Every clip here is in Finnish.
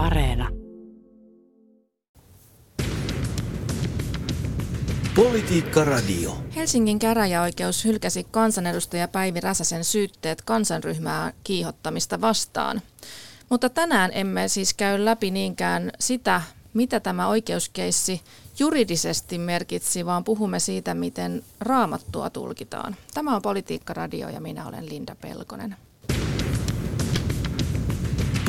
Areena. Politiikka Radio. Helsingin käräjäoikeus hylkäsi kansanedustaja Päivi Räsäsen syytteet kansanryhmää kiihottamista vastaan. Mutta tänään emme siis käy läpi niinkään sitä, mitä tämä oikeuskeissi juridisesti merkitsi, vaan puhumme siitä, miten raamattua tulkitaan. Tämä on Politiikka Radio ja minä olen Linda Pelkonen.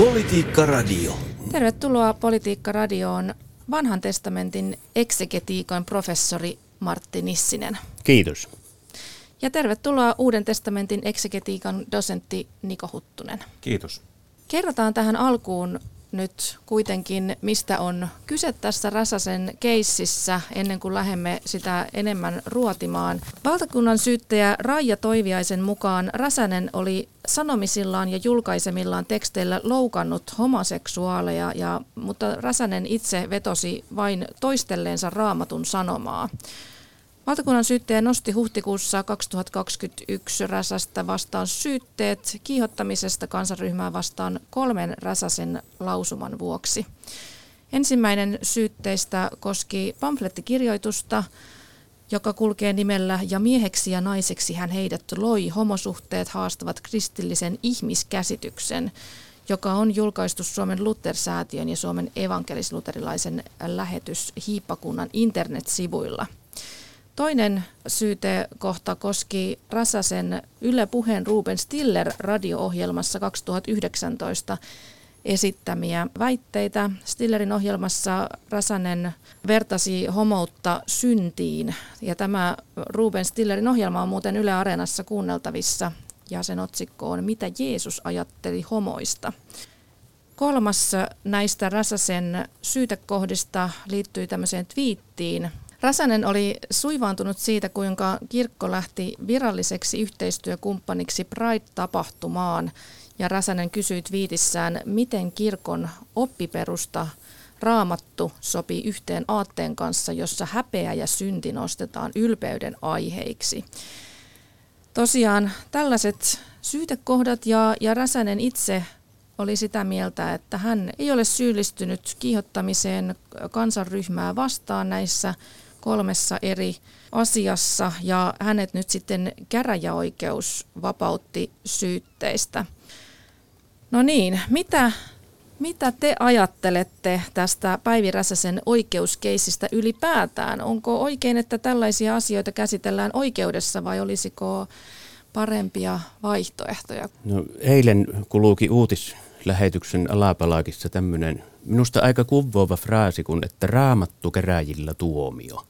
Politiikka Radio. Tervetuloa Politiikka Radioon vanhan testamentin eksegetiikan professori Martti Nissinen. Kiitos. Ja tervetuloa Uuden testamentin eksegetiikan dosentti Niko Huttunen. Kiitos. Kerrotaan tähän alkuun nyt kuitenkin, mistä on kyse tässä Räsäsen keississä ennen kuin lähdemme sitä enemmän ruotimaan. Valtakunnan syyttäjä Raija Toiviaisen mukaan Räsänen oli sanomisillaan ja julkaisemillaan teksteillä loukannut homoseksuaaleja, ja, mutta Räsänen itse vetosi vain toistelleensa raamatun sanomaa. Valtakunnan syyttäjä nosti huhtikuussa 2021 Räsästä vastaan syytteet kiihottamisesta kansanryhmää vastaan kolmen Räsäsen lausuman vuoksi. Ensimmäinen syytteistä koski pamflettikirjoitusta, joka kulkee nimellä Ja mieheksi ja naiseksi hän heidät loi, homosuhteet haastavat kristillisen ihmiskäsityksen, joka on julkaistu Suomen Luther-säätiön ja Suomen evankelis-luterilaisen lähetys Hiippakunnan internetsivuilla – Toinen syytekohta koski Rasasen Yle Puheen Ruben Stiller radio-ohjelmassa 2019 esittämiä väitteitä. Stillerin ohjelmassa Rasanen vertasi homoutta syntiin ja tämä Ruben Stillerin ohjelma on muuten Yle Areenassa kuunneltavissa ja sen otsikko on Mitä Jeesus ajatteli homoista. Kolmas näistä Rasasen syytekohdista liittyi tämmöiseen twiittiin, Räsänen oli suivaantunut siitä, kuinka kirkko lähti viralliseksi yhteistyökumppaniksi Pride-tapahtumaan. Ja Räsänen kysyi viitissään, miten kirkon oppiperusta raamattu sopii yhteen aatteen kanssa, jossa häpeä ja synti nostetaan ylpeyden aiheiksi. Tosiaan tällaiset syytekohdat ja, ja Räsänen itse oli sitä mieltä, että hän ei ole syyllistynyt kiihottamiseen kansanryhmää vastaan näissä kolmessa eri asiassa ja hänet nyt sitten käräjäoikeus vapautti syytteistä. No niin, mitä, mitä te ajattelette tästä Päivi Räsäsen oikeuskeisistä ylipäätään? Onko oikein, että tällaisia asioita käsitellään oikeudessa vai olisiko parempia vaihtoehtoja? No, eilen kuluuki uutislähetyksen alapalaakissa tämmöinen minusta aika kuvoava fraasi kuin, että raamattu keräjillä tuomio.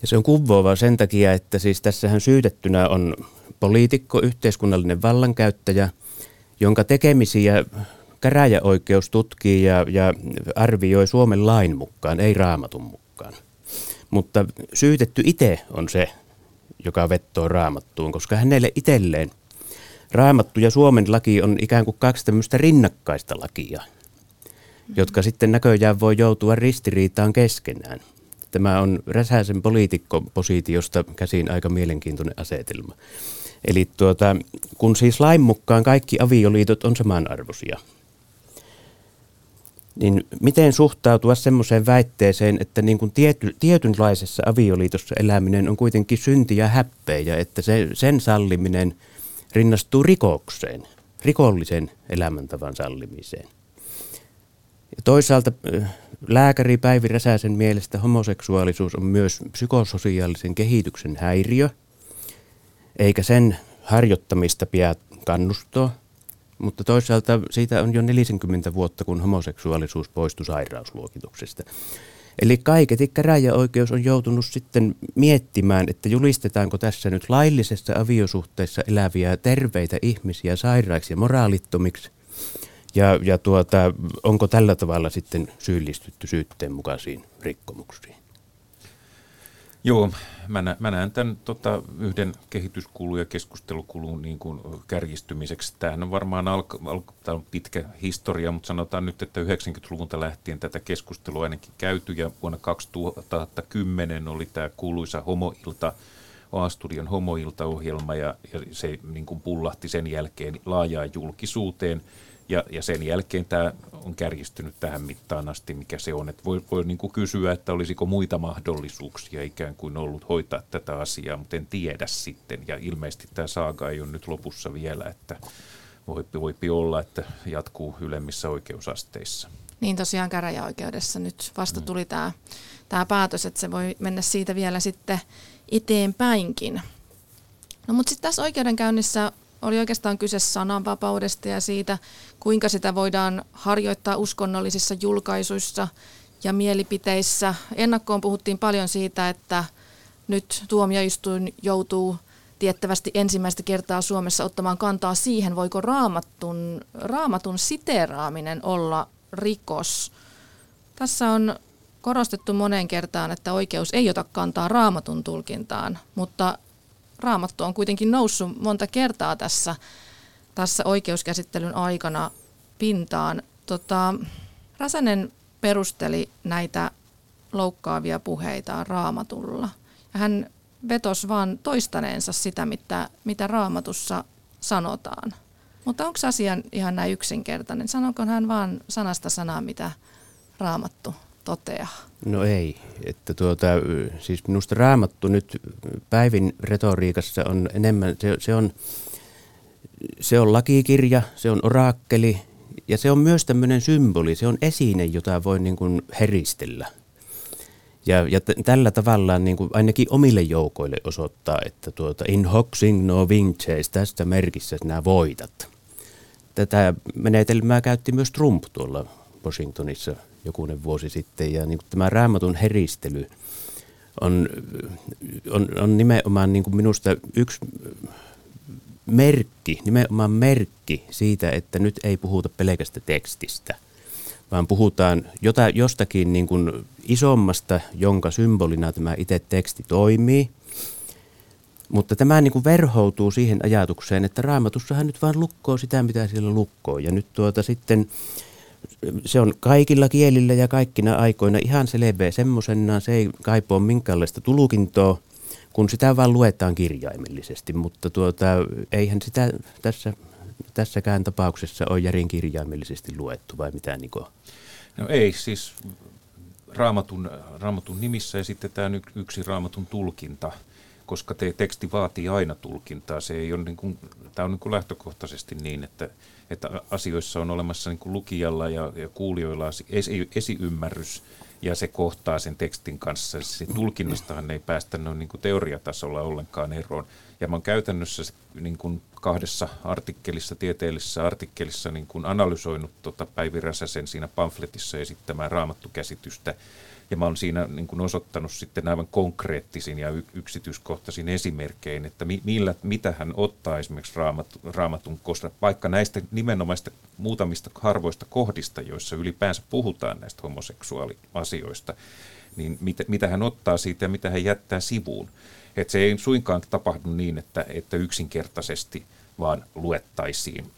Ja se on kuvoava sen takia, että siis tässähän syytettynä on poliitikko, yhteiskunnallinen vallankäyttäjä, jonka tekemisiä käräjäoikeus tutkii ja, ja arvioi Suomen lain mukaan, ei raamatun mukaan. Mutta syytetty itse on se, joka vettoo raamattuun, koska hänelle itselleen raamattu ja Suomen laki on ikään kuin kaksi tämmöistä rinnakkaista lakia, jotka sitten näköjään voi joutua ristiriitaan keskenään. Tämä on Räsäsen poliitikkopositiosta käsin aika mielenkiintoinen asetelma. Eli tuota, kun siis lain mukaan kaikki avioliitot on samanarvoisia, niin miten suhtautua semmoiseen väitteeseen, että niin kuin tiety, tietynlaisessa avioliitossa eläminen on kuitenkin synti ja häppeä, ja että se, sen salliminen rinnastuu rikokseen, rikollisen elämäntavan sallimiseen. Ja toisaalta lääkäri Päivi Räsäsen mielestä homoseksuaalisuus on myös psykososiaalisen kehityksen häiriö, eikä sen harjoittamista pidä kannustaa. Mutta toisaalta siitä on jo 40 vuotta, kun homoseksuaalisuus poistui sairausluokituksesta. Eli kaiketi käräjäoikeus on joutunut sitten miettimään, että julistetaanko tässä nyt laillisessa aviosuhteessa eläviä terveitä ihmisiä sairaiksi ja moraalittomiksi ja, ja tuota, onko tällä tavalla sitten syyllistytty syytteen mukaisiin rikkomuksiin? Joo, mä, nä, mä näen tämän tota, yhden kehityskulun ja keskustelukulun niin kuin kärjistymiseksi. Tämähän on varmaan alka, alka, tämä on pitkä historia, mutta sanotaan nyt, että 90-luvulta lähtien tätä keskustelua ainakin käyty ja vuonna 2010 oli tämä kuuluisa homoilta, A-studion homoilta-ohjelma ja, ja se niin kuin pullahti sen jälkeen laajaan julkisuuteen – Ja, ja sen jälkeen tämä on kärjistynyt tähän mittaan asti, mikä se on. Että voi voi niin kuin kysyä, että olisiko muita mahdollisuuksia ikään kuin ollut hoitaa tätä asiaa, mutta en tiedä sitten. Ja ilmeisesti tämä saaga ei ole nyt lopussa vielä, että voipi, voipi olla, että jatkuu ylemmissä oikeusasteissa. Niin tosiaan käräjäoikeudessa nyt vasta mm. tuli tämä, tämä päätös, että se voi mennä siitä vielä sitten eteenpäinkin. No mutta sitten tässä oikeudenkäynnissä oli oikeastaan kyse sananvapaudesta ja siitä, kuinka sitä voidaan harjoittaa uskonnollisissa julkaisuissa ja mielipiteissä. Ennakkoon puhuttiin paljon siitä, että nyt tuomioistuin joutuu tiettävästi ensimmäistä kertaa Suomessa ottamaan kantaa siihen, voiko raamatun, raamatun siteraaminen olla rikos. Tässä on korostettu moneen kertaan, että oikeus ei ota kantaa raamatun tulkintaan, mutta raamattu on kuitenkin noussut monta kertaa tässä, tässä oikeuskäsittelyn aikana pintaan. Tota, Räsänen perusteli näitä loukkaavia puheita raamatulla. Ja hän vetosi vaan toistaneensa sitä, mitä, mitä raamatussa sanotaan. Mutta onko asia ihan näin yksinkertainen? Sanoiko hän vaan sanasta sanaa, mitä raamattu toteaa? No ei. Että tuota, siis minusta raamattu nyt päivin retoriikassa on enemmän, se, se, on, se on lakikirja, se on orakkeli ja se on myös tämmöinen symboli, se on esine, jota voi niin kuin heristellä. Ja, ja t- tällä tavalla niin kuin ainakin omille joukoille osoittaa, että tuota, in hoc signo vinces, tästä merkissä sinä voitat. Tätä menetelmää käytti myös Trump tuolla Washingtonissa jokunen vuosi sitten. Ja niin kuin tämä raamatun heristely on, on, on nimenomaan niin kuin minusta yksi merkki, nimenomaan merkki siitä, että nyt ei puhuta pelkästä tekstistä, vaan puhutaan jota, jostakin niin kuin isommasta, jonka symbolina tämä itse teksti toimii. Mutta tämä niin kuin verhoutuu siihen ajatukseen, että raamatussahan nyt vain lukkoo sitä, mitä siellä lukkoo. Ja nyt tuota sitten se on kaikilla kielillä ja kaikkina aikoina ihan selvä semmoisenaan. Se ei kaipaa minkäänlaista tulukintoa, kun sitä vaan luetaan kirjaimellisesti. Mutta tuota, eihän sitä tässä, tässäkään tapauksessa ole järin kirjaimellisesti luettu vai mitä Niko? No ei, siis raamatun, raamatun nimissä esitetään yksi raamatun tulkinta – koska te teksti vaatii aina tulkintaa. Se ei ole niin kuin, tämä on niin kuin lähtökohtaisesti niin, että, että asioissa on olemassa niin kuin lukijalla ja, ja kuulijoilla esi, esiymmärrys ja se kohtaa sen tekstin kanssa. Se tulkinnastahan ei päästä noin niin kuin teoriatasolla ollenkaan eroon. Ja mä oon käytännössä niin kuin kahdessa artikkelissa, tieteellisessä artikkelissa niin kuin analysoinut tota Päivi Räsäsen siinä pamfletissa esittämään raamattukäsitystä ja mä olen siinä niin kuin osoittanut sitten aivan konkreettisin ja yksityiskohtaisin esimerkkein, että mi, millä, mitä hän ottaa esimerkiksi raamat, raamatun, koska vaikka näistä nimenomaista muutamista harvoista kohdista, joissa ylipäänsä puhutaan näistä homoseksuaaliasioista, niin mitä, mitä hän ottaa siitä ja mitä hän jättää sivuun. Että se ei suinkaan tapahdu niin, että, että yksinkertaisesti vaan luettaisiin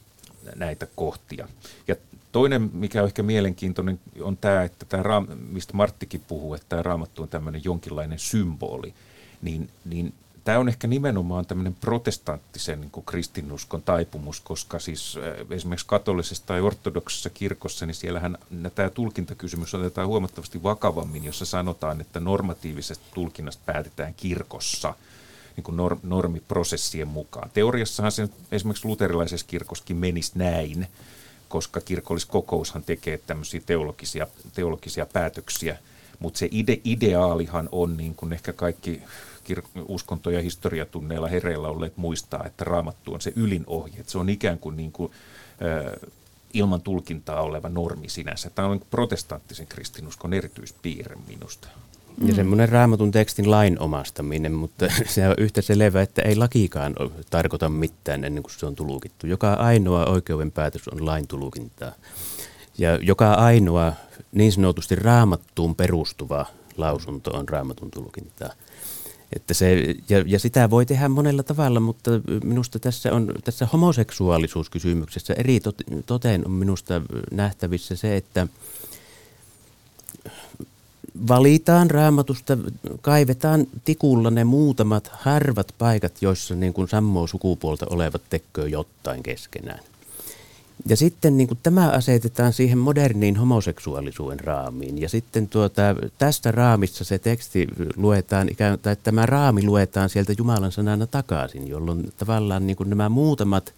näitä kohtia. Ja Toinen, mikä on ehkä mielenkiintoinen, on tämä, että tämä, mistä Marttikin puhuu, että tämä raamattu on tämmöinen jonkinlainen symboli, niin, niin tämä on ehkä nimenomaan tämmöinen protestanttisen niin kuin kristinuskon taipumus, koska siis äh, esimerkiksi katolisessa tai ortodoksessa kirkossa, niin siellähän tämä tulkintakysymys otetaan huomattavasti vakavammin, jossa sanotaan, että normatiivisesta tulkinnasta päätetään kirkossa niin kuin norm, normiprosessien mukaan. Teoriassahan se esimerkiksi luterilaisessa kirkossakin menisi näin, koska kirkolliskokoushan tekee tämmöisiä teologisia, teologisia päätöksiä, mutta se ide, ideaalihan on, niin kuin ehkä kaikki kir- uskonto- ja historiatunneilla hereillä olleet muistaa, että raamattu on se ylin ohje, että se on ikään kuin, niin kuin ilman tulkintaa oleva normi sinänsä. Tämä on protestanttisen kristinuskon erityispiirre minusta. Mm. Ja semmoinen raamatun tekstin lain omastaminen, mutta se on yhtä selvä, että ei lakikaan tarkoita mitään ennen kuin se on tulukittu. Joka ainoa oikeuden päätös on lain tulukintaa. Ja joka ainoa niin sanotusti raamattuun perustuva lausunto on raamatun tulkintaa. Että se, ja, ja sitä voi tehdä monella tavalla, mutta minusta tässä, on, tässä homoseksuaalisuuskysymyksessä eri toteen on minusta nähtävissä se, että – valitaan raamatusta, kaivetaan tikulla ne muutamat harvat paikat, joissa niin kuin samoo sukupuolta olevat tekköö jotain keskenään. Ja sitten niin kuin tämä asetetaan siihen moderniin homoseksuaalisuuden raamiin. Ja sitten tuota, tästä raamissa se teksti luetaan, ikään, tai tämä raami luetaan sieltä Jumalan sanana takaisin, jolloin tavallaan niin kuin nämä muutamat,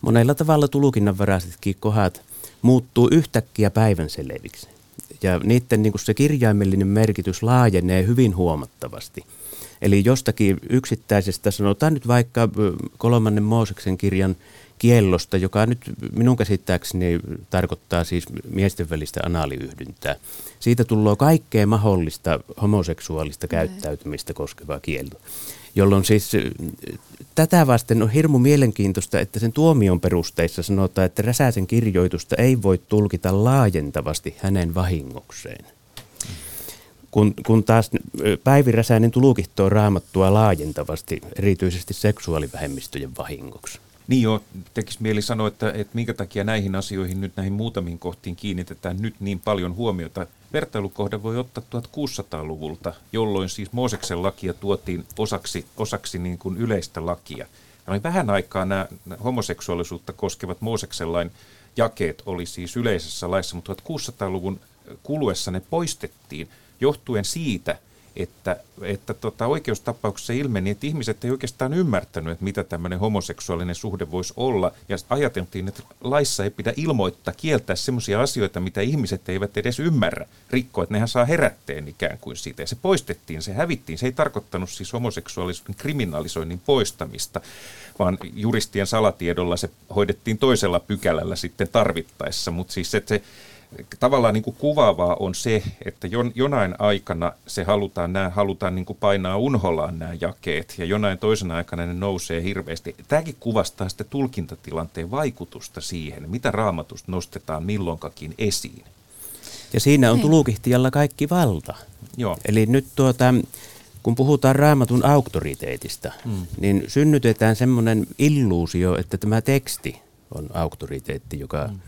monella tavalla tulkinnanvaraisetkin kohdat muuttuu yhtäkkiä päivänseleviksi. Ja niiden niin kuin se kirjaimellinen merkitys laajenee hyvin huomattavasti. Eli jostakin yksittäisestä, sanotaan nyt vaikka kolmannen Mooseksen kirjan kiellosta, joka nyt minun käsittääkseni tarkoittaa siis miesten välistä anaaliyhdyntää. Siitä tulee kaikkea mahdollista homoseksuaalista käyttäytymistä koskevaa kielto. Jolloin siis tätä vasten on hirmu mielenkiintoista, että sen tuomion perusteissa sanotaan, että Räsäsen kirjoitusta ei voi tulkita laajentavasti hänen vahingokseen. Kun, kun taas Päivi Räsänen tulkittoo raamattua laajentavasti, erityisesti seksuaalivähemmistöjen vahingoksi. Niin joo, tekisi mieli sanoa, että, että minkä takia näihin asioihin nyt näihin muutamiin kohtiin kiinnitetään nyt niin paljon huomiota. Vertailukohde voi ottaa 1600-luvulta, jolloin siis Mooseksen lakia tuotiin osaksi, osaksi niin kuin yleistä lakia. Ja oli vähän aikaa nämä homoseksuaalisuutta koskevat Mooseksen lain jakeet oli siis yleisessä laissa, mutta 1600-luvun kuluessa ne poistettiin johtuen siitä, että, että tota, oikeustapauksessa ilmeni, että ihmiset ei oikeastaan ymmärtänyt, että mitä tämmöinen homoseksuaalinen suhde voisi olla. Ja ajateltiin, että laissa ei pidä ilmoittaa, kieltää sellaisia asioita, mitä ihmiset eivät edes ymmärrä rikkoa, että nehän saa herätteen ikään kuin siitä. Ja se poistettiin, se hävittiin. Se ei tarkoittanut siis homoseksuaalisuuden kriminalisoinnin poistamista, vaan juristien salatiedolla se hoidettiin toisella pykälällä sitten tarvittaessa. Mutta siis että se tavallaan niin kuin kuvaavaa on se, että jon, jonain aikana se halutaan, nämä halutaan niin kuin painaa unholaan nämä jakeet ja jonain toisena aikana ne nousee hirveästi. Tämäkin kuvastaa sitten tulkintatilanteen vaikutusta siihen, mitä raamatusta nostetaan milloinkakin esiin. Ja siinä on niin. tulukihtijalla kaikki valta. Joo. Eli nyt tuota, kun puhutaan raamatun auktoriteetista, mm. niin synnytetään semmoinen illuusio, että tämä teksti on auktoriteetti, joka... Mm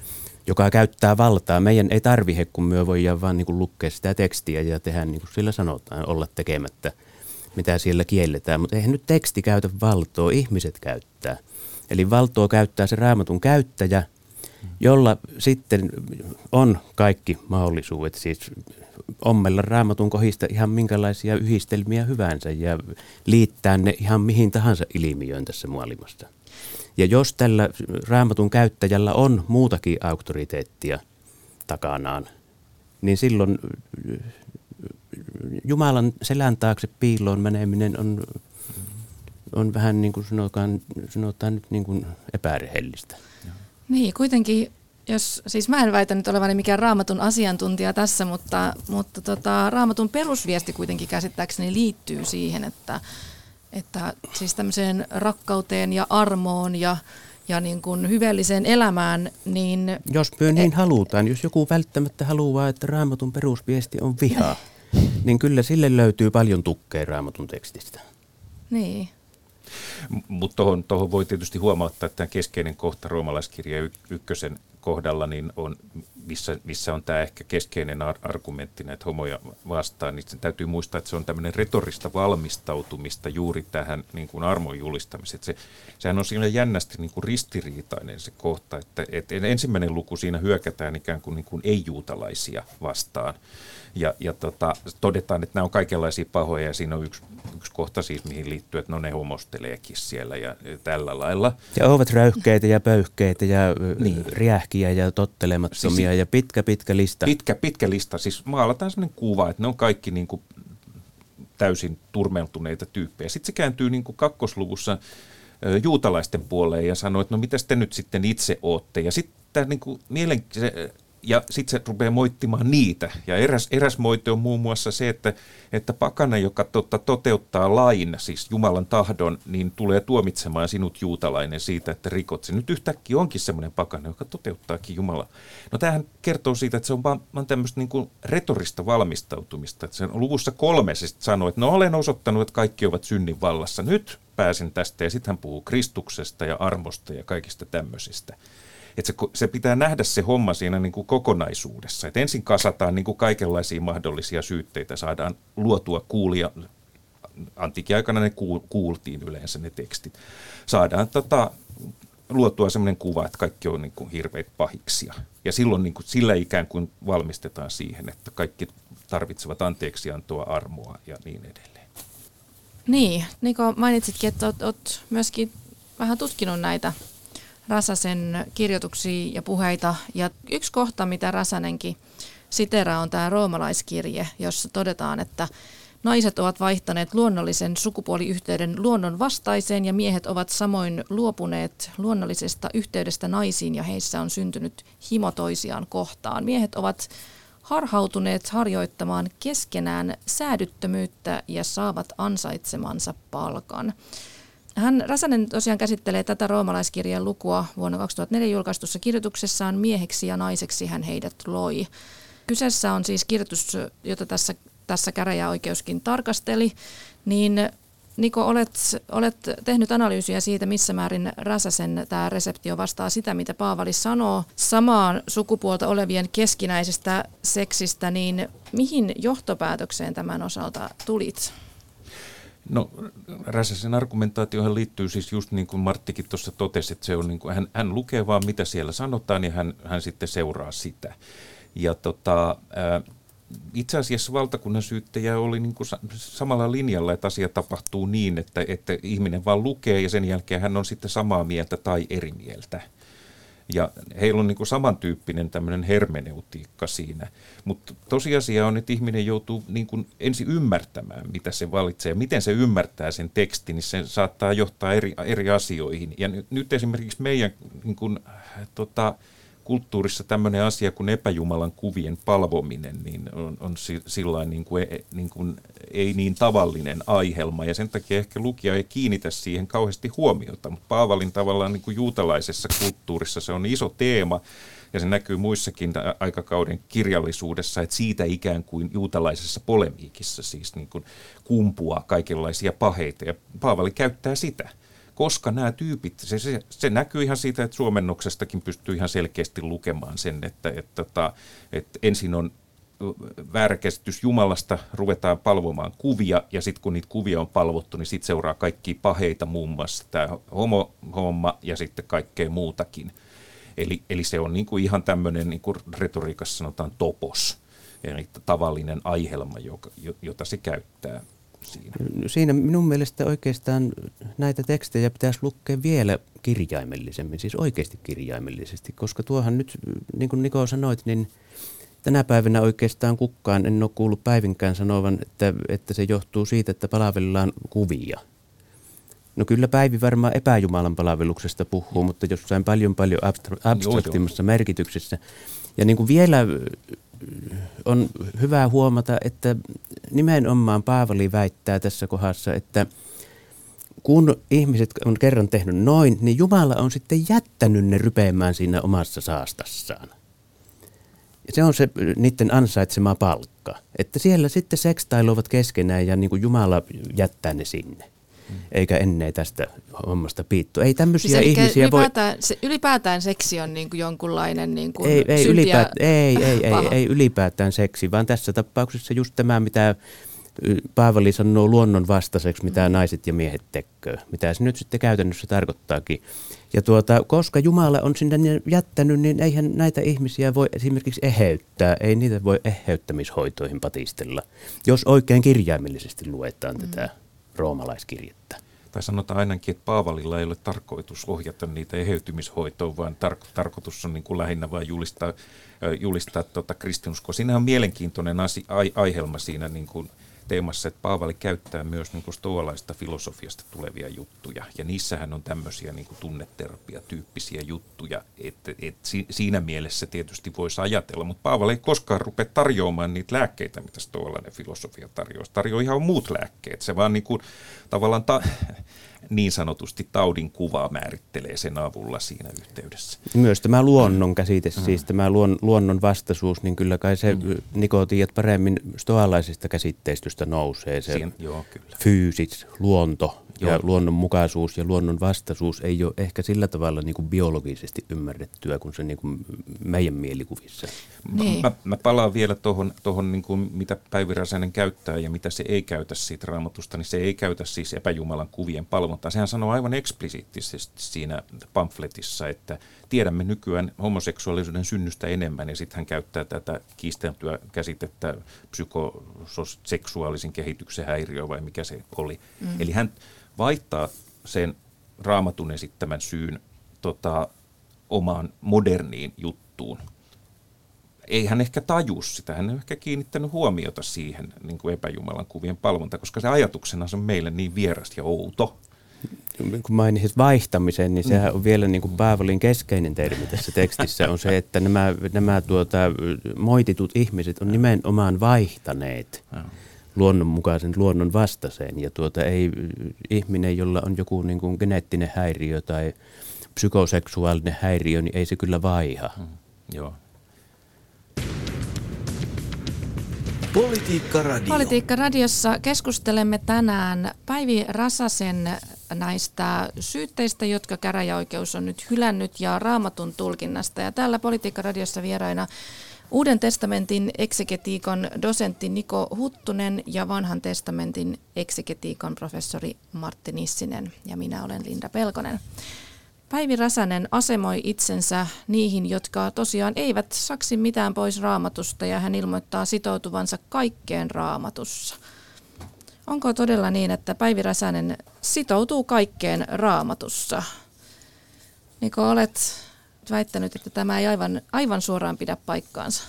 joka käyttää valtaa. Meidän ei tarvihe, kun me voidaan vaan niin lukea sitä tekstiä ja tehdä niin kuin sillä sanotaan, olla tekemättä, mitä siellä kielletään. Mutta eihän nyt teksti käytä valtoa, ihmiset käyttää. Eli valtoa käyttää se raamatun käyttäjä, jolla sitten on kaikki mahdollisuudet, siis ommella raamatun kohista ihan minkälaisia yhdistelmiä hyvänsä ja liittää ne ihan mihin tahansa ilmiöön tässä maailmassa. Ja jos tällä raamatun käyttäjällä on muutakin auktoriteettia takanaan, niin silloin Jumalan selän taakse piiloon meneminen on, on vähän niin kuin sanotaan, sanotaan nyt niin kuin epärehellistä. Niin, kuitenkin jos, siis mä en väitä nyt olevani mikään raamatun asiantuntija tässä, mutta, mutta tota, raamatun perusviesti kuitenkin käsittääkseni liittyy siihen, että, että siis tämmöiseen rakkauteen ja armoon ja, ja niin kuin hyveelliseen elämään, niin... Jos myö niin halutaan, jos joku välttämättä haluaa, että raamatun perusviesti on viha, niin kyllä sille löytyy paljon tukkeja raamatun tekstistä. Niin. Mutta tuohon voi tietysti huomauttaa, että tämä keskeinen kohta roomalaiskirja ykkösen kohdalla niin on, missä, missä on tämä ehkä keskeinen argumentti näitä homoja vastaan, niin sen täytyy muistaa, että se on tämmöinen retorista valmistautumista juuri tähän niin kuin armon julistamiseen. Se, sehän on siinä jännästi niin kuin ristiriitainen se kohta, että, että ensimmäinen luku siinä hyökätään ikään kuin, niin kuin ei-juutalaisia vastaan ja, ja tota, todetaan, että nämä on kaikenlaisia pahoja ja siinä on yksi, yksi kohta siis, mihin liittyy, että no ne homosteleekin siellä ja, ja tällä lailla. Ja ovat räyhkeitä ja pöyhkeitä ja niin. riähkiä ja tottelemattomia siis, ja pitkä pitkä lista. Pitkä pitkä lista, siis maalataan sellainen kuva, että ne on kaikki niin kuin täysin turmeltuneita tyyppejä. Sitten se kääntyy niin kuin kakkosluvussa juutalaisten puoleen ja sanoo, että no mitä te nyt sitten itse ootte. Ja sitten niin kuin mielen, se, ja sitten se rupeaa moittimaan niitä. Ja eräs, eräs moite on muun muassa se, että, että pakana, joka totta, toteuttaa lain, siis Jumalan tahdon, niin tulee tuomitsemaan sinut juutalainen siitä, että rikot se. Nyt yhtäkkiä onkin semmoinen pakana, joka toteuttaakin Jumala. No tämähän kertoo siitä, että se on vaan, tämmöistä niin kuin retorista valmistautumista. Että sen luvussa kolme se sanoo, että no olen osoittanut, että kaikki ovat synnin vallassa. Nyt pääsin tästä ja sitten hän puhuu Kristuksesta ja armosta ja kaikista tämmöisistä että se, se pitää nähdä se homma siinä niin kuin kokonaisuudessa. Et ensin kasataan niin kuin kaikenlaisia mahdollisia syytteitä, saadaan luotua kuulia, antiikin aikana ne kuultiin yleensä ne tekstit. Saadaan tota, luotua sellainen kuva, että kaikki on niin kuin hirveitä pahiksia. Ja silloin niin kuin, sillä ikään kuin valmistetaan siihen, että kaikki tarvitsevat anteeksiantoa, armoa ja niin edelleen. Niin, Niko mainitsitkin, että olet myöskin vähän tutkinut näitä Rasasen kirjoituksia ja puheita. Ja yksi kohta, mitä Rasanenkin siteraa, on tämä roomalaiskirje, jossa todetaan, että Naiset ovat vaihtaneet luonnollisen sukupuoliyhteyden luonnon vastaiseen ja miehet ovat samoin luopuneet luonnollisesta yhteydestä naisiin ja heissä on syntynyt himo toisiaan kohtaan. Miehet ovat harhautuneet harjoittamaan keskenään säädyttömyyttä ja saavat ansaitsemansa palkan. Hän Räsänen tosiaan käsittelee tätä roomalaiskirjan lukua vuonna 2004 julkaistussa kirjoituksessaan Mieheksi ja naiseksi hän heidät loi. Kyseessä on siis kirjoitus, jota tässä, tässä käräjäoikeuskin tarkasteli, niin Niko, olet, olet tehnyt analyysiä siitä, missä määrin Räsäsen tämä reseptio vastaa sitä, mitä Paavali sanoo samaan sukupuolta olevien keskinäisestä seksistä, niin mihin johtopäätökseen tämän osalta tulit? No Räsäsen argumentaatiohan liittyy siis just niin kuin Marttikin tuossa totesi, että se on niin kuin, hän, hän lukee vaan mitä siellä sanotaan ja hän, hän sitten seuraa sitä. Ja tota, itse asiassa valtakunnan syyttäjä oli niin kuin samalla linjalla, että asia tapahtuu niin, että, että ihminen vaan lukee ja sen jälkeen hän on sitten samaa mieltä tai eri mieltä. Ja heillä on niin kuin samantyyppinen tämmöinen hermeneutiikka siinä. Mutta tosiasia on, että ihminen joutuu niin kuin ensin ymmärtämään, mitä se valitsee. Miten se ymmärtää sen tekstin, niin se saattaa johtaa eri, eri asioihin. Ja nyt, nyt esimerkiksi meidän niin kuin, tota, kulttuurissa tämmöinen asia kuin epäjumalan kuvien palvominen niin on, on sillä niin kuin, e, niin kuin, ei niin tavallinen aihelma. Ja sen takia ehkä lukija ei kiinnitä siihen kauheasti huomiota, mutta Paavalin tavallaan niin kuin juutalaisessa kulttuurissa se on iso teema. Ja se näkyy muissakin aikakauden kirjallisuudessa, että siitä ikään kuin juutalaisessa polemiikissa siis niin kuin kumpuaa kaikenlaisia paheita. Ja Paavali käyttää sitä koska nämä tyypit, se, se, se näkyy ihan siitä, että suomennoksestakin pystyy ihan selkeästi lukemaan sen, että, että, että, että ensin on väärä Jumalasta, ruvetaan palvomaan kuvia, ja sitten kun niitä kuvia on palvottu, niin sitten seuraa kaikki paheita, muun muassa tämä homo-homma ja sitten kaikkea muutakin. Eli, eli se on niinku ihan tämmöinen, niin kuin retoriikassa sanotaan, topos, eli tavallinen aihelma, joka, jota se käyttää siinä? Siinä minun mielestä oikeastaan näitä tekstejä pitäisi lukea vielä kirjaimellisemmin, siis oikeasti kirjaimellisesti, koska tuohan nyt, niin kuin Niko sanoit, niin tänä päivänä oikeastaan kukaan en ole kuullut päivinkään sanovan, että, että se johtuu siitä, että palvellaan kuvia. No kyllä Päivi varmaan epäjumalan palveluksesta puhuu, mutta jossain paljon paljon abstraktimmassa merkityksessä. Ja niin kuin vielä on hyvä huomata, että nimenomaan Paavali väittää tässä kohdassa, että kun ihmiset on kerran tehnyt noin, niin Jumala on sitten jättänyt ne rypeämään siinä omassa saastassaan. Ja se on se niiden ansaitsema palkka. Että siellä sitten sekstailuvat keskenään ja niin kuin Jumala jättää ne sinne eikä ennen tästä hommasta piittu. Ei tämmöisiä siis ihmisiä ylipäätään, voi... Se, ylipäätään seksi on niin kuin jonkunlainen niin kuin ei, ei, ylipäätään, ei, ei, ei, ei ylipäätään seksi, vaan tässä tapauksessa just tämä, mitä Paavali sanoo luonnon vastaiseksi, mitä mm. naiset ja miehet tekee, mitä se nyt sitten käytännössä tarkoittaakin. Ja tuota, koska Jumala on sinne jättänyt, niin eihän näitä ihmisiä voi esimerkiksi eheyttää, ei niitä voi eheyttämishoitoihin patistella, jos oikein kirjaimellisesti luetaan mm. tätä roomalaiskirjettä. Tai sanotaan ainakin, että Paavalilla ei ole tarkoitus ohjata niitä eheytymishoitoon, vaan tar- tarkoitus on niin kuin lähinnä vain julistaa, julistaa tota kristinuskoa. Siinä on mielenkiintoinen asi- ai- aihelma siinä niin kuin teemassa, että Paavali käyttää myös niin stoalaista filosofiasta tulevia juttuja, ja niissähän on tämmöisiä niin tunneterapia-tyyppisiä juttuja, että et siinä mielessä tietysti voisi ajatella, mutta Paavali ei koskaan rupea tarjoamaan niitä lääkkeitä, mitä stoalainen filosofia tarjoaa. Se tarjoaa ihan muut lääkkeet, se vaan niin kuin, tavallaan ta- niin sanotusti taudin kuvaa määrittelee sen avulla siinä yhteydessä. Myös tämä luonnon käsite, mm. siis tämä luon, luonnon vastaisuus, niin kyllä kai se mm. Niko tiedät paremmin stoalaisista käsitteistöstä nousee. Se Siin, joo, kyllä. fyysis, luonto Joo. ja luonnonmukaisuus ja luonnon vastaisuus ei ole ehkä sillä tavalla niin kuin biologisesti ymmärrettyä kuin se niin kuin meidän mielikuvissa. Niin. Mä, mä palaan vielä tuohon, tohon niin kuin mitä Päivi Räsänen käyttää ja mitä se ei käytä siitä raamatusta, niin se ei käytä siis epäjumalan kuvien palvelua palvontaa. Sehän sanoo aivan eksplisiittisesti siinä pamfletissa, että tiedämme nykyään homoseksuaalisuuden synnystä enemmän, ja sitten hän käyttää tätä kiisteltyä käsitettä psykoseksuaalisen kehityksen häiriö, vai mikä se oli. Mm. Eli hän vaihtaa sen raamatun esittämän syyn tota, omaan moderniin juttuun ei hän ehkä taju sitä, hän ei ehkä kiinnittänyt huomiota siihen niin kuin epäjumalan kuvien palvonta, koska se ajatuksena on meille niin vieras ja outo. Kun mainitsit vaihtamisen, niin sehän on vielä niin kuin Paavalin keskeinen termi tässä tekstissä, on se, että nämä, nämä tuota, moititut ihmiset on nimenomaan vaihtaneet luonnonmukaisen luonnon vastaiseen. Ja tuota, ei ihminen, jolla on joku niin kuin geneettinen häiriö tai psykoseksuaalinen häiriö, niin ei se kyllä vaiha. Mm, joo. Politiikka Radio. Politiikka Radiossa keskustelemme tänään Päivi Rasasen näistä syytteistä, jotka käräjäoikeus on nyt hylännyt ja raamatun tulkinnasta. Ja täällä Politiikka Radiossa vieraina Uuden testamentin eksegetiikon dosentti Niko Huttunen ja vanhan testamentin eksegetiikon professori Martti Nissinen ja minä olen Linda Pelkonen. Päivi Räsänen asemoi itsensä niihin, jotka tosiaan eivät saksi mitään pois raamatusta ja hän ilmoittaa sitoutuvansa kaikkeen raamatussa. Onko todella niin, että Päivi Räsänen sitoutuu kaikkeen raamatussa? Niko, olet väittänyt, että tämä ei aivan, aivan suoraan pidä paikkaansa.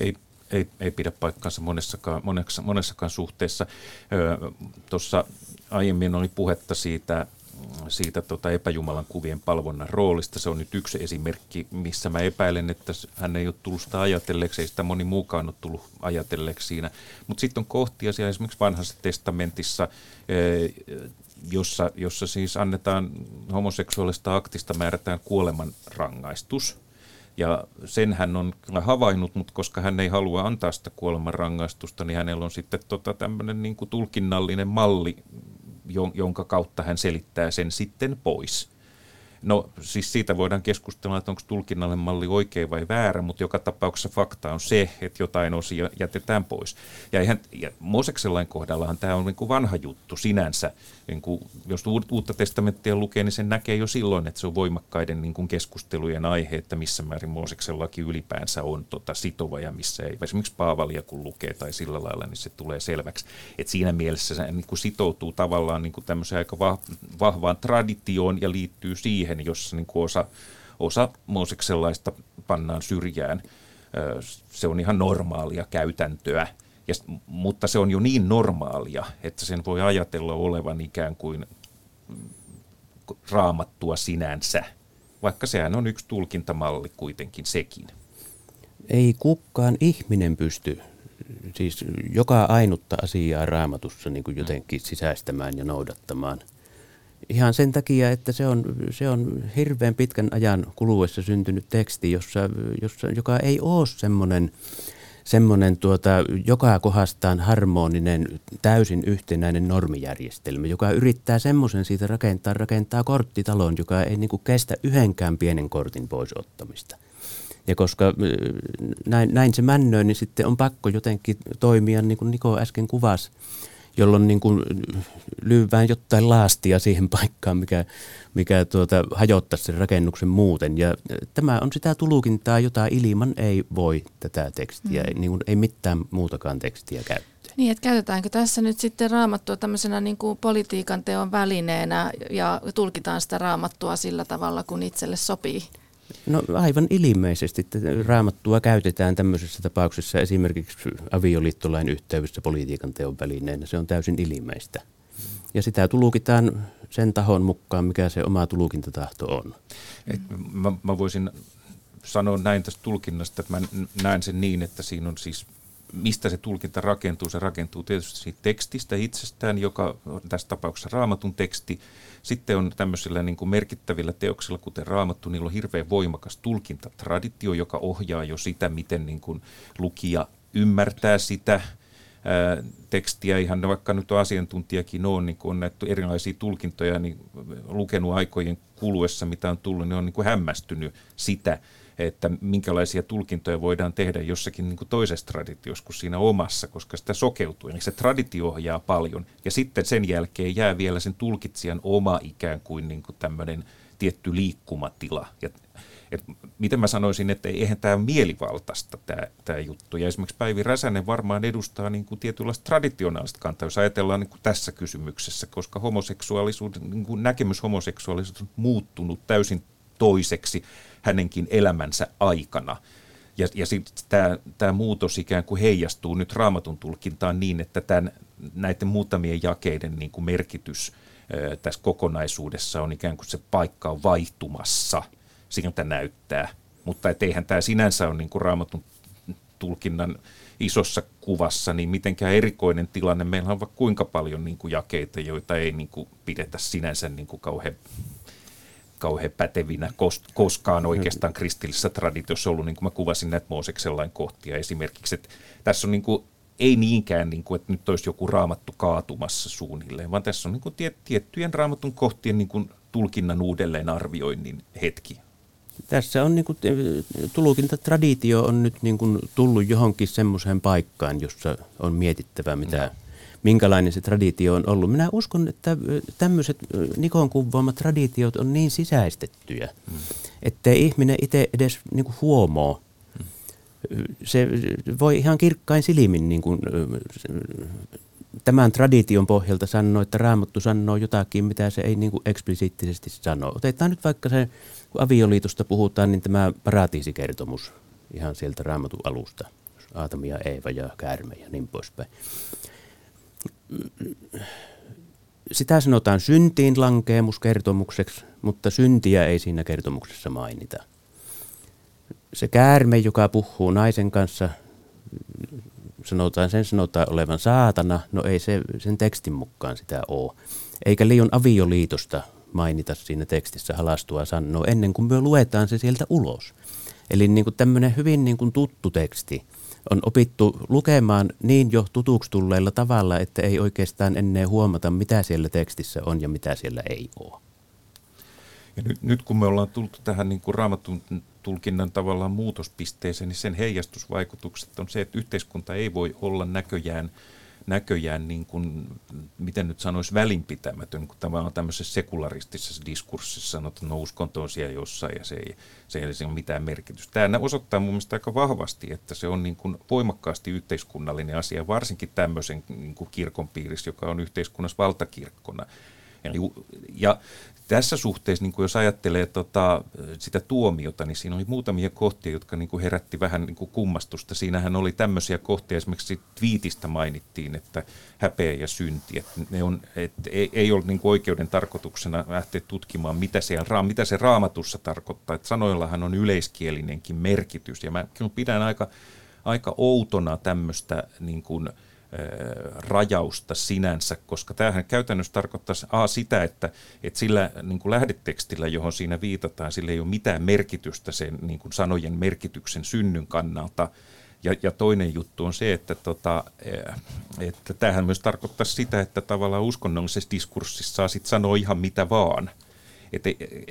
Ei, ei, ei pidä paikkaansa monessakaan, monessa, monessakaan suhteessa. Tuossa aiemmin oli puhetta siitä siitä tota epäjumalan kuvien palvonnan roolista. Se on nyt yksi esimerkki, missä mä epäilen, että hän ei ole tullut sitä ajatelleeksi, ei sitä moni muukaan ole tullut ajatelleeksi siinä. Mutta sitten on kohtia siellä esimerkiksi vanhassa testamentissa, eh, jossa, jossa siis annetaan homoseksuaalista aktista määrätään kuoleman rangaistus. Ja sen hän on kyllä havainnut, mutta koska hän ei halua antaa sitä kuolemanrangaistusta, niin hänellä on sitten tota tämmöinen niin tulkinnallinen malli, jonka kautta hän selittää sen sitten pois. No siis siitä voidaan keskustella, että onko tulkinnallinen malli oikein vai väärä, mutta joka tapauksessa fakta on se, että jotain osia jätetään pois. Ja, eihän, ja Moseksen kohdallahan tämä on niin kuin vanha juttu sinänsä. Niin kuin, jos uutta testamenttia lukee, niin sen näkee jo silloin, että se on voimakkaiden niin kuin keskustelujen aihe, että missä määrin Mooseksen laki ylipäänsä on tota, sitova ja missä ei. Esimerkiksi Paavalia kun lukee tai sillä lailla, niin se tulee selväksi. Että siinä mielessä se niin kuin sitoutuu tavallaan niin kuin tämmöiseen aika vahvaan traditioon ja liittyy siihen, siihen, jossa niin kuin osa, osa Mooseksenlaista pannaan syrjään. Se on ihan normaalia käytäntöä, ja, mutta se on jo niin normaalia, että sen voi ajatella olevan ikään kuin raamattua sinänsä, vaikka sehän on yksi tulkintamalli kuitenkin sekin. Ei kukaan ihminen pysty siis joka ainutta asiaa raamatussa niin kuin jotenkin sisäistämään ja noudattamaan – Ihan sen takia, että se on, se on hirveän pitkän ajan kuluessa syntynyt teksti, jossa, jossa, joka ei ole semmoinen semmoinen tuota, joka kohdastaan harmoninen, täysin yhtenäinen normijärjestelmä, joka yrittää semmoisen siitä rakentaa, rakentaa korttitalon, joka ei niin kuin kestä yhdenkään pienen kortin pois ottamista. Ja koska näin, näin se männöi, niin sitten on pakko jotenkin toimia, niin kuin Niko äsken kuvasi, jolloin niin kuin lyövään jotain laastia siihen paikkaan, mikä, mikä tuota, hajottaisi sen rakennuksen muuten. Ja tämä on sitä tulukintaa, jota ilman ei voi tätä tekstiä, mm. niin kuin ei mitään muutakaan tekstiä käyttää. Niin, että käytetäänkö tässä nyt sitten raamattua tämmöisenä niin kuin politiikan teon välineenä ja tulkitaan sitä raamattua sillä tavalla, kun itselle sopii? No aivan ilmeisesti. Raamattua käytetään tämmöisessä tapauksessa esimerkiksi avioliittolain yhteydessä politiikan teon välineenä. Se on täysin ilmeistä. Ja sitä tulukitaan sen tahon mukaan, mikä se oma tulukintatahto on. Et mä, mä voisin sanoa näin tästä tulkinnasta, että mä näen sen niin, että siinä on siis mistä se tulkinta rakentuu. Se rakentuu tietysti siitä tekstistä itsestään, joka on tässä tapauksessa raamatun teksti. Sitten on tämmöisillä niin kuin merkittävillä teoksilla, kuten raamattu, niillä on hirveän voimakas tulkintatraditio, joka ohjaa jo sitä, miten niin kuin lukija ymmärtää sitä ää, tekstiä. Ihan vaikka nyt on asiantuntijakin on, niin kun on näitä erilaisia tulkintoja niin lukenut aikojen kuluessa, mitä on tullut, niin on niin kuin hämmästynyt sitä, että minkälaisia tulkintoja voidaan tehdä jossakin niin kuin toisessa traditiossa kuin siinä omassa, koska sitä sokeutuu. Eli se traditio ohjaa paljon ja sitten sen jälkeen jää vielä sen tulkitsijan oma ikään kuin, niin kuin tämmöinen tietty liikkumatila. Ja et miten mä sanoisin, että eihän tämä ole mielivaltaista tämä, tämä juttu. Ja esimerkiksi Päivi Räsänen varmaan edustaa niin kuin tietynlaista traditionaalista kantaa, jos ajatellaan niin kuin tässä kysymyksessä, koska homoseksuaalisuuden, niin kuin näkemys homoseksuaalisuudesta on muuttunut täysin toiseksi hänenkin elämänsä aikana. Ja, ja sitten tämä, muutos ikään kuin heijastuu nyt raamatun tulkintaan niin, että tämän, näiden muutamien jakeiden niin kuin merkitys ää, tässä kokonaisuudessa on ikään kuin se paikka on vaihtumassa – siltä näyttää. Mutta et eihän tämä sinänsä ole niin kuin raamatun tulkinnan isossa kuvassa niin mitenkään erikoinen tilanne. Meillä on vaikka kuinka paljon niin kuin jakeita, joita ei niin kuin pidetä sinänsä niin kuin kauhean, kauhean pätevinä koskaan oikeastaan kristillisessä traditiossa ollut, niin kuin mä kuvasin näitä Mooseksen lain kohtia esimerkiksi. Että tässä on niin kuin, ei niinkään, niin kuin, että nyt olisi joku raamattu kaatumassa suunnilleen, vaan tässä on niin kuin tiettyjen raamatun kohtien niin kuin tulkinnan uudelleenarvioinnin hetki tässä on niin kuin, traditio on nyt niin kuin tullut johonkin semmoiseen paikkaan, jossa on mietittävä, mitä, no. Minkälainen se traditio on ollut. Minä uskon, että tämmöiset Nikon kuvaamat traditiot on niin sisäistettyjä, mm. ettei ihminen itse edes niin kuin huomaa. Mm. Se voi ihan kirkkain silimin niin kuin, tämän tradition pohjalta sanoa, että Raamattu sanoo jotakin, mitä se ei niin kuin eksplisiittisesti sano. Otetaan nyt vaikka se kun avioliitosta puhutaan, niin tämä paratiisikertomus ihan sieltä raamatun alusta, Aatami ja Eeva ja Käärme ja niin poispäin. Sitä sanotaan syntiin lankeemuskertomukseksi, mutta syntiä ei siinä kertomuksessa mainita. Se käärme, joka puhuu naisen kanssa, sanotaan, sen sanotaan olevan saatana, no ei se sen tekstin mukaan sitä ole. Eikä liian avioliitosta mainita siinä tekstissä halastua sanoo ennen kuin me luetaan se sieltä ulos. Eli niin kuin tämmöinen hyvin niin kuin tuttu teksti on opittu lukemaan niin jo tutuksi tulleella tavalla, että ei oikeastaan ennen huomata, mitä siellä tekstissä on ja mitä siellä ei ole. Ja nyt, nyt kun me ollaan tultu tähän niin kuin raamatun tulkinnan tavallaan muutospisteeseen, niin sen heijastusvaikutukset on se, että yhteiskunta ei voi olla näköjään – näköjään, niin kuin, miten nyt sanoisi, välinpitämätön, kun tämä on tämmöisessä sekularistisessa diskurssissa sanotaan, että no uskonto on siellä jossain ja se ei, se ei ole mitään merkitystä. Tämä osoittaa mun mielestä aika vahvasti, että se on niin kuin voimakkaasti yhteiskunnallinen asia, varsinkin tämmöisen niin kuin kirkon piirissä, joka on yhteiskunnassa valtakirkkona. Ja tässä suhteessa, niin kuin jos ajattelee tota, sitä tuomiota, niin siinä oli muutamia kohtia, jotka niin kuin herätti vähän niin kuin kummastusta. Siinähän oli tämmöisiä kohtia, esimerkiksi twiitistä mainittiin, että häpeä ja synti. Että ne on, että ei, ei ole niin kuin oikeuden tarkoituksena lähteä tutkimaan, mitä, siellä, mitä se raamatussa tarkoittaa. Että sanoillahan on yleiskielinenkin merkitys. Ja mä pidän aika, aika outona tämmöistä niin kuin, rajausta sinänsä, koska tämähän käytännössä tarkoittaisi A sitä, että, että sillä niin kuin lähdetekstillä, johon siinä viitataan, sillä ei ole mitään merkitystä sen niin kuin sanojen merkityksen synnyn kannalta. Ja, ja toinen juttu on se, että, tota, että tämähän myös tarkoittaa sitä, että tavallaan uskonnollisessa diskurssissa saa sitten sanoa ihan mitä vaan.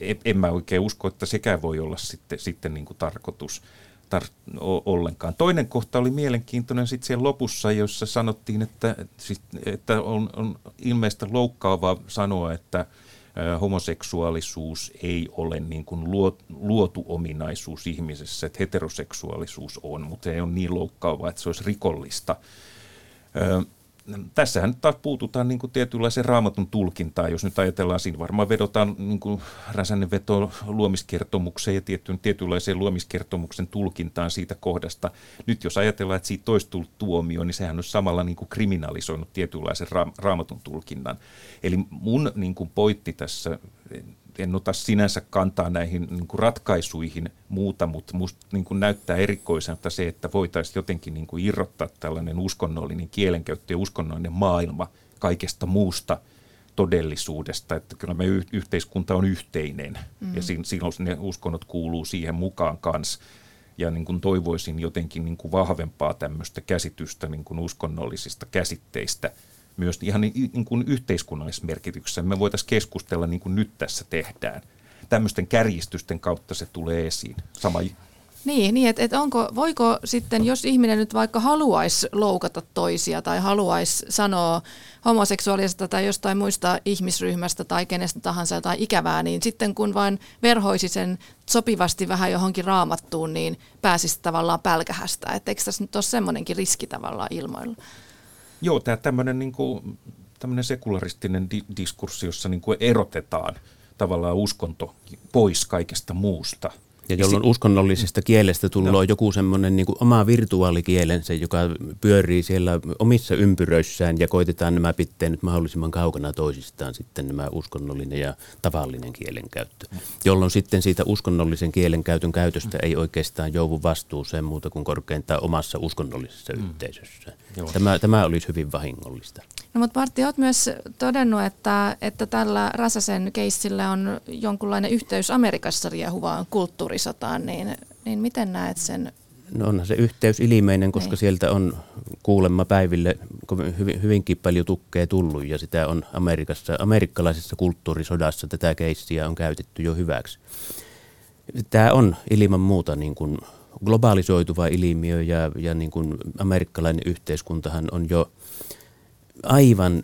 Et en mä oikein usko, että sekään voi olla sitten, sitten niin kuin tarkoitus tar- ollenkaan. Toinen kohta oli mielenkiintoinen sitten siellä lopussa, jossa sanottiin, että, että on, on ilmeistä loukkaavaa sanoa, että homoseksuaalisuus ei ole niin kuin luotu ominaisuus ihmisessä, että heteroseksuaalisuus on, mutta ei ole niin loukkaavaa, että se olisi rikollista tässähän taas puututaan niin tietynlaiseen raamatun tulkintaan, jos nyt ajatellaan, siinä varmaan vedotaan niin Räsänen veto luomiskertomukseen ja tietyn, tietynlaiseen luomiskertomuksen tulkintaan siitä kohdasta. Nyt jos ajatellaan, että siitä olisi tullut tuomio, niin sehän on samalla niin kuin kriminalisoinut tietynlaisen ra- raamatun tulkinnan. Eli mun niin kuin pointti tässä en ota sinänsä kantaa näihin niin kuin ratkaisuihin muuta, mutta minusta niin kuin näyttää erikoiselta se, että voitaisiin jotenkin niin kuin irrottaa tällainen uskonnollinen kielenkäyttö ja uskonnollinen maailma kaikesta muusta todellisuudesta, että kyllä me y- yhteiskunta on yhteinen mm. ja silloin ne uskonnot kuuluu siihen mukaan kanssa ja niin kuin toivoisin jotenkin niin kuin vahvempaa tämmöistä käsitystä niin kuin uskonnollisista käsitteistä – myös ihan niin, kuin yhteiskunnallisessa merkityksessä. Me voitaisiin keskustella niin kuin nyt tässä tehdään. Tämmöisten kärjistysten kautta se tulee esiin. Sama Niin, niin että et onko, voiko sitten, jos ihminen nyt vaikka haluaisi loukata toisia tai haluaisi sanoa homoseksuaalista tai jostain muista ihmisryhmästä tai kenestä tahansa jotain ikävää, niin sitten kun vain verhoisi sen sopivasti vähän johonkin raamattuun, niin pääsisi tavallaan pälkähästä. Että eikö tässä nyt ole semmoinenkin riski tavallaan ilmoilla? Joo, tämä tämmöinen niin kuin, sekularistinen di- diskurssi, jossa niin kuin erotetaan tavallaan uskonto pois kaikesta muusta – ja jolloin si- uskonnollisesta kielestä tulee no. joku semmoinen niin oma virtuaalikielensä, joka pyörii siellä omissa ympyröissään ja koitetaan nämä pitää nyt mahdollisimman kaukana toisistaan sitten nämä uskonnollinen ja tavallinen kielenkäyttö. Jolloin sitten siitä uskonnollisen kielenkäytön käytöstä ei oikeastaan joudu vastuuseen muuta kuin korkeintaan omassa uskonnollisessa mm. yhteisössään. Tämä, tämä olisi hyvin vahingollista. No, mutta Martti, olet myös todennut, että, että tällä Rasasen keissillä on jonkunlainen yhteys Amerikassa riehuvaan kulttuurisotaan, niin, niin miten näet sen? No onhan se yhteys ilmeinen, koska niin. sieltä on kuulemma päiville hyvin, hyvinkin paljon tukkeja tullut ja sitä on Amerikassa, amerikkalaisessa kulttuurisodassa tätä keissiä on käytetty jo hyväksi. Tämä on ilman muuta niin kuin globalisoituva ilmiö ja, ja niin kuin amerikkalainen yhteiskuntahan on jo aivan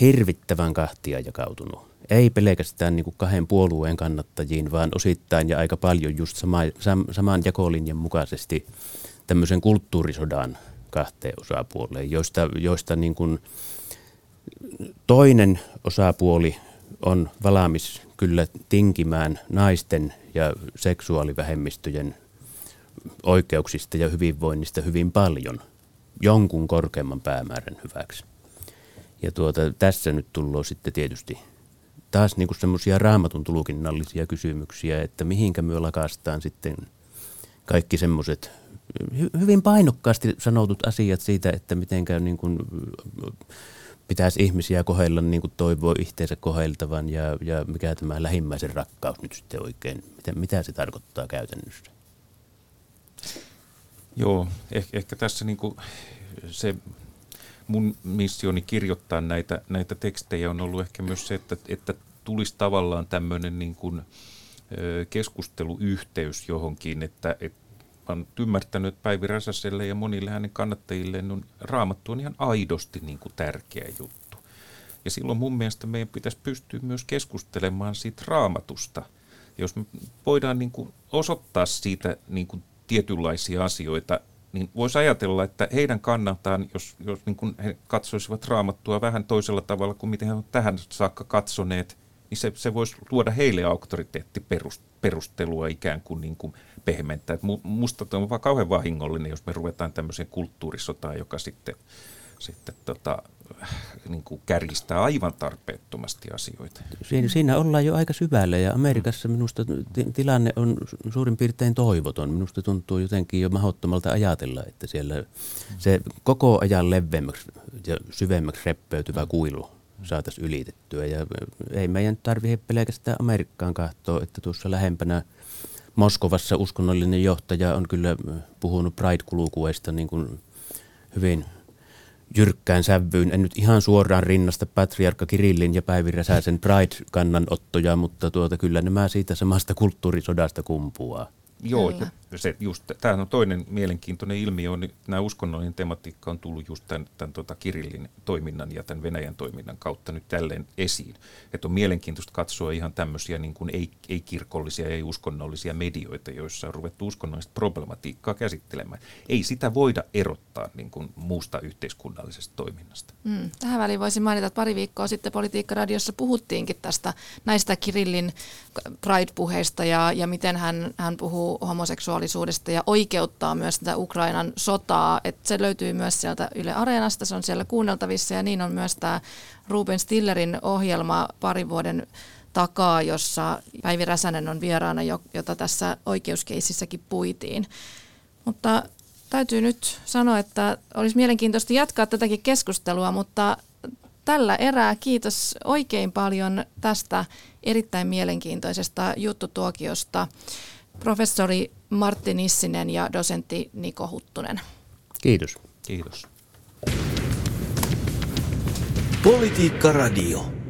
hirvittävän kahtia jakautunut. Ei pelkästään niin kuin kahden puolueen kannattajiin, vaan osittain ja aika paljon just sama, sam, saman jakolinjan mukaisesti tämmöisen kulttuurisodan kahteen osapuoleen, joista, joista niin kuin toinen osapuoli on valmis kyllä tinkimään naisten ja seksuaalivähemmistöjen oikeuksista ja hyvinvoinnista hyvin paljon jonkun korkeamman päämäärän hyväksi. Ja tuota, tässä nyt tullaan sitten tietysti taas niinku semmoisia raamatun tulkinnallisia kysymyksiä, että mihinkä me lakastaan sitten kaikki semmoiset hyvin painokkaasti sanotut asiat siitä, että miten niin kuin pitäisi ihmisiä kohdella niin kuin toivoo itseensä koheltavan ja, ja mikä tämä lähimmäisen rakkaus nyt sitten oikein, mitä, mitä se tarkoittaa käytännössä? Joo, ehkä, ehkä tässä niin kuin se mun missioni kirjoittaa näitä, näitä tekstejä on ollut ehkä myös se, että, että tulisi tavallaan tämmöinen niin kuin, keskusteluyhteys johonkin, että, että olen ymmärtänyt, että Päivi Räsäselle ja monille hänen kannattajille on raamattu on ihan aidosti niin kuin tärkeä juttu. Ja silloin mun mielestä meidän pitäisi pystyä myös keskustelemaan siitä raamatusta. Jos me voidaan niin kuin osoittaa siitä niin kuin tietynlaisia asioita, niin voisi ajatella, että heidän kannaltaan, jos, jos niin kuin he katsoisivat raamattua vähän toisella tavalla kuin miten he ovat tähän saakka katsoneet, niin se, se voisi luoda heille auktoriteettiperustelua ikään kuin, niin kuin pehmentää. Et musta on vaan kauhean vahingollinen, jos me ruvetaan tämmöiseen kulttuurisotaan, joka sitten, sitten tota, niin kuin kärjistää aivan tarpeettomasti asioita. Siinä, siinä ollaan jo aika syvällä ja Amerikassa minusta tilanne on suurin piirtein toivoton. Minusta tuntuu jotenkin jo mahdottomalta ajatella, että siellä se koko ajan leveämmäksi ja syvemmäksi reppeytyvä kuilu saataisiin ylitettyä. Ja ei meidän tarvitse pelkästään Amerikkaan katsoa, että tuossa lähempänä Moskovassa uskonnollinen johtaja on kyllä puhunut Pride-kulukuesta niin kuin hyvin jyrkkään sävyyn. En nyt ihan suoraan rinnasta Patriarkka Kirillin ja Päivi Räsäsen Pride-kannanottoja, mutta tuota, kyllä nämä siitä samasta kulttuurisodasta kumpuaa. Joo. Se just, tämä on toinen mielenkiintoinen ilmiö, on, nämä uskonnollinen tematiikka on tullut just tämän, tämän tota Kirillin toiminnan ja tämän Venäjän toiminnan kautta nyt tälleen esiin. Että on mielenkiintoista katsoa ihan tämmöisiä niin kuin ei, ei-kirkollisia, ei-uskonnollisia medioita, joissa on ruvettu uskonnollista problematiikkaa käsittelemään. Ei sitä voida erottaa niin kuin muusta yhteiskunnallisesta toiminnasta. Mm, tähän väliin voisin mainita, että pari viikkoa sitten Politiikka-radiossa puhuttiinkin tästä näistä Kirillin Pride-puheista ja, ja miten hän, hän puhuu homoseksuaalisuudesta ja oikeuttaa myös tätä Ukrainan sotaa. Et se löytyy myös sieltä Yle Areenasta, se on siellä kuunneltavissa ja niin on myös tämä Ruben Stillerin ohjelma parin vuoden takaa, jossa Päivi Räsänen on vieraana, jota tässä oikeuskeississäkin puitiin. Mutta täytyy nyt sanoa, että olisi mielenkiintoista jatkaa tätäkin keskustelua, mutta tällä erää kiitos oikein paljon tästä erittäin mielenkiintoisesta juttutuokiosta professori Martti Nissinen ja dosentti Niko Huttunen. Kiitos. Kiitos. Politiikka Radio.